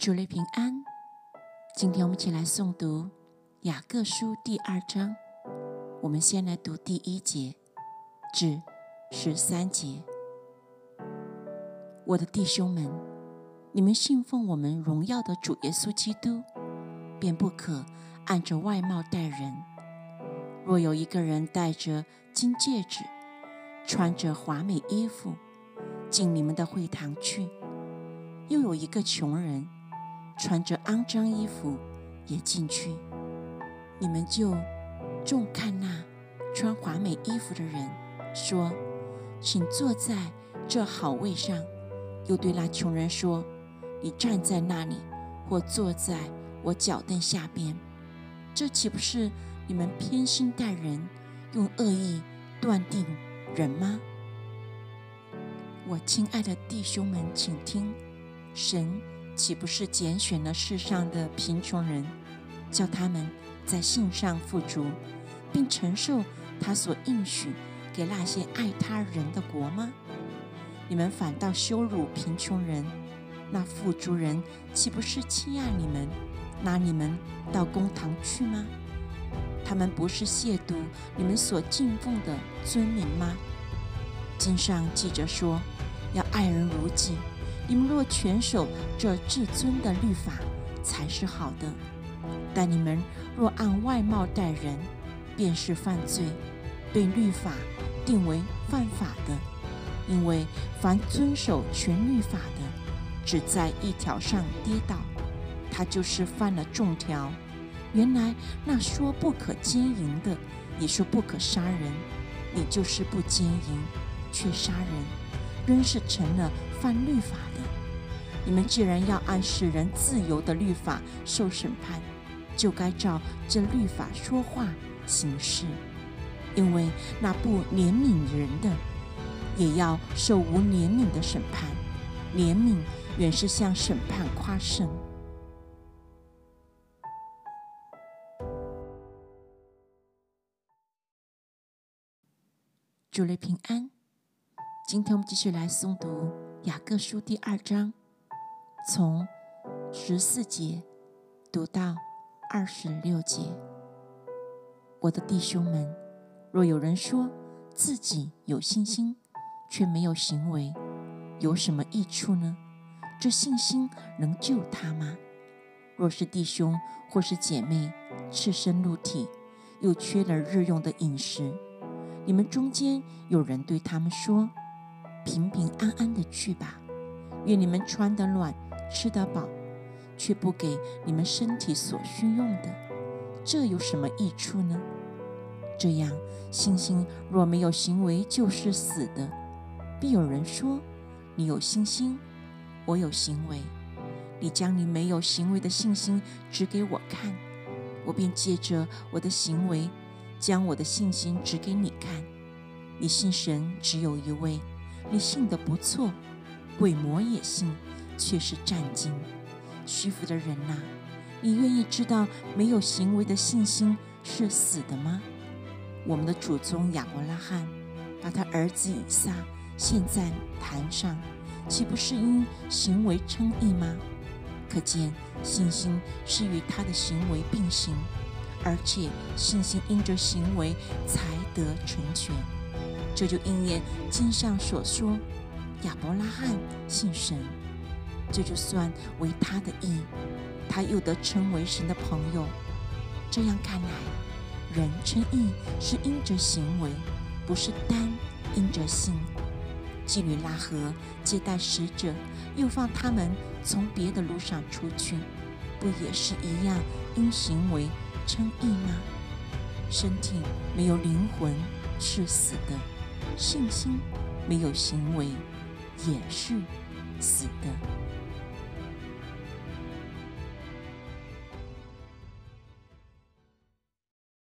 主内平安。今天我们一起来诵读雅各书第二章。我们先来读第一节至十三节。我的弟兄们，你们信奉我们荣耀的主耶稣基督，便不可按着外貌待人。若有一个人戴着金戒指，穿着华美衣服，进你们的会堂去；又有一个穷人，穿着肮脏衣服也进去，你们就重看那穿华美衣服的人，说：“请坐在这好位上。”又对那穷人说：“你站在那里，或坐在我脚凳下边。”这岂不是你们偏心待人，用恶意断定人吗？我亲爱的弟兄们，请听：神。岂不是拣选了世上的贫穷人，叫他们在信上富足，并承受他所应许给那些爱他人的国吗？你们反倒羞辱贫穷人，那富足人岂不是欺压你们，拿你们到公堂去吗？他们不是亵渎你们所敬奉的尊名吗？经上记着说，要爱人如己。你们若全守这至尊的律法，才是好的；但你们若按外貌待人，便是犯罪，被律法定为犯法的。因为凡遵守全律法的，只在一条上跌倒，他就是犯了众条。原来那说不可奸淫的，也说不可杀人，你就是不奸淫，却杀人。仍是成了犯律法的。你们既然要按使人自由的律法受审判，就该照这律法说话行事。因为那不怜悯人的，也要受无怜悯的审判。怜悯原是向审判夸胜。主内平安。今天我们继续来诵读雅各书第二章，从十四节读到二十六节。我的弟兄们，若有人说自己有信心，却没有行为，有什么益处呢？这信心能救他吗？若是弟兄或是姐妹赤身露体，又缺了日用的饮食，你们中间有人对他们说，平平安安的去吧，愿你们穿得暖，吃得饱，却不给你们身体所需用的，这有什么益处呢？这样，信心若没有行为，就是死的。必有人说：“你有信心，我有行为。你将你没有行为的信心指给我看，我便借着我的行为，将我的信心指给你看。你信神只有一位。”你信的不错，鬼魔也信，却是战惊。虚浮的人呐，你愿意知道没有行为的信心是死的吗？我们的祖宗亚伯拉罕把他儿子以撒献在坛上，岂不是因行为称义吗？可见信心是与他的行为并行，而且信心因着行为才得成全。这就应验经上所说：“亚伯拉罕信神，这就算为他的义，他又得称为神的朋友。”这样看来，人称义是因着行为，不是单因着信。妓女拉合接待使者，又放他们从别的路上出去，不也是一样因行为称义吗？身体没有灵魂是死的。信心没有行为也是死的。